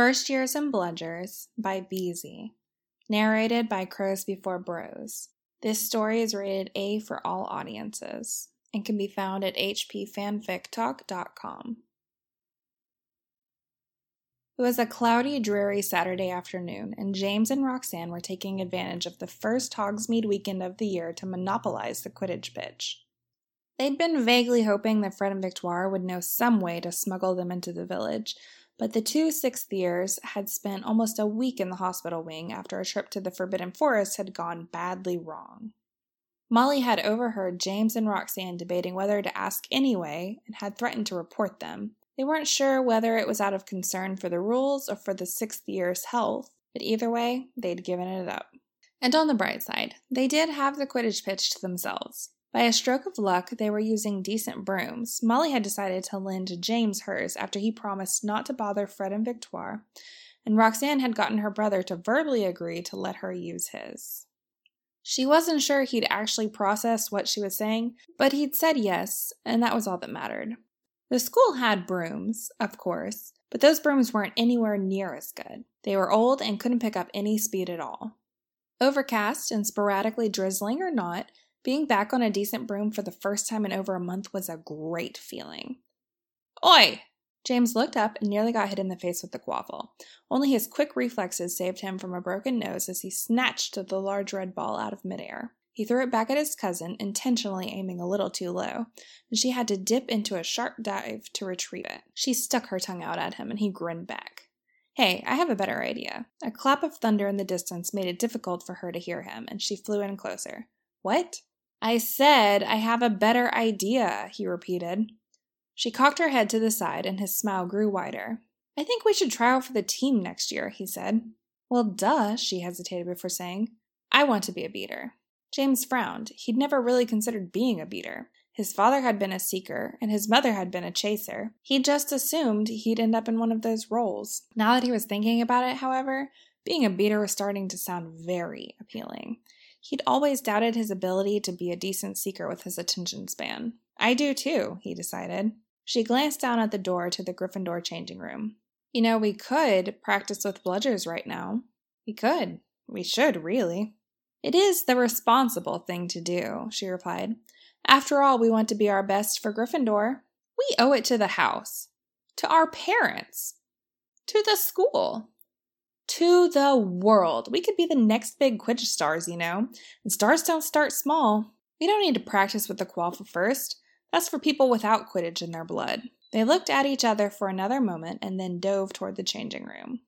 First Years and Bludgers by Beezy. Narrated by Crows Before Bros. This story is rated A for all audiences and can be found at hpfanfictalk.com. It was a cloudy, dreary Saturday afternoon, and James and Roxanne were taking advantage of the first Hogsmeade weekend of the year to monopolize the Quidditch pitch. They'd been vaguely hoping that Fred and Victoire would know some way to smuggle them into the village, but the two sixth years had spent almost a week in the hospital wing after a trip to the Forbidden Forest had gone badly wrong. Molly had overheard James and Roxanne debating whether to ask anyway and had threatened to report them. They weren't sure whether it was out of concern for the rules or for the sixth year's health, but either way, they'd given it up. And on the bright side, they did have the Quidditch pitch to themselves. By a stroke of luck, they were using decent brooms. Molly had decided to lend James hers after he promised not to bother Fred and Victoire, and Roxanne had gotten her brother to verbally agree to let her use his. She wasn't sure he'd actually processed what she was saying, but he'd said yes, and that was all that mattered. The school had brooms, of course, but those brooms weren't anywhere near as good. They were old and couldn't pick up any speed at all. Overcast and sporadically drizzling or not, being back on a decent broom for the first time in over a month was a great feeling. Oi! James looked up and nearly got hit in the face with the quaffle. Only his quick reflexes saved him from a broken nose as he snatched the large red ball out of midair. He threw it back at his cousin, intentionally aiming a little too low, and she had to dip into a sharp dive to retrieve it. She stuck her tongue out at him, and he grinned back. Hey, I have a better idea. A clap of thunder in the distance made it difficult for her to hear him, and she flew in closer. What? I said I have a better idea, he repeated. She cocked her head to the side, and his smile grew wider. I think we should try out for the team next year, he said. Well, duh, she hesitated before saying. I want to be a beater. James frowned. He'd never really considered being a beater. His father had been a seeker, and his mother had been a chaser. He just assumed he'd end up in one of those roles. Now that he was thinking about it, however, being a beater was starting to sound very appealing. He'd always doubted his ability to be a decent seeker with his attention span. I do too, he decided. She glanced down at the door to the Gryffindor changing room. You know, we could practice with bludgers right now. We could. We should, really. It is the responsible thing to do, she replied. After all, we want to be our best for Gryffindor. We owe it to the house, to our parents, to the school to the world. We could be the next big Quidditch stars, you know. And stars don't start small. We don't need to practice with the quaffle first. That's for people without Quidditch in their blood. They looked at each other for another moment and then dove toward the changing room.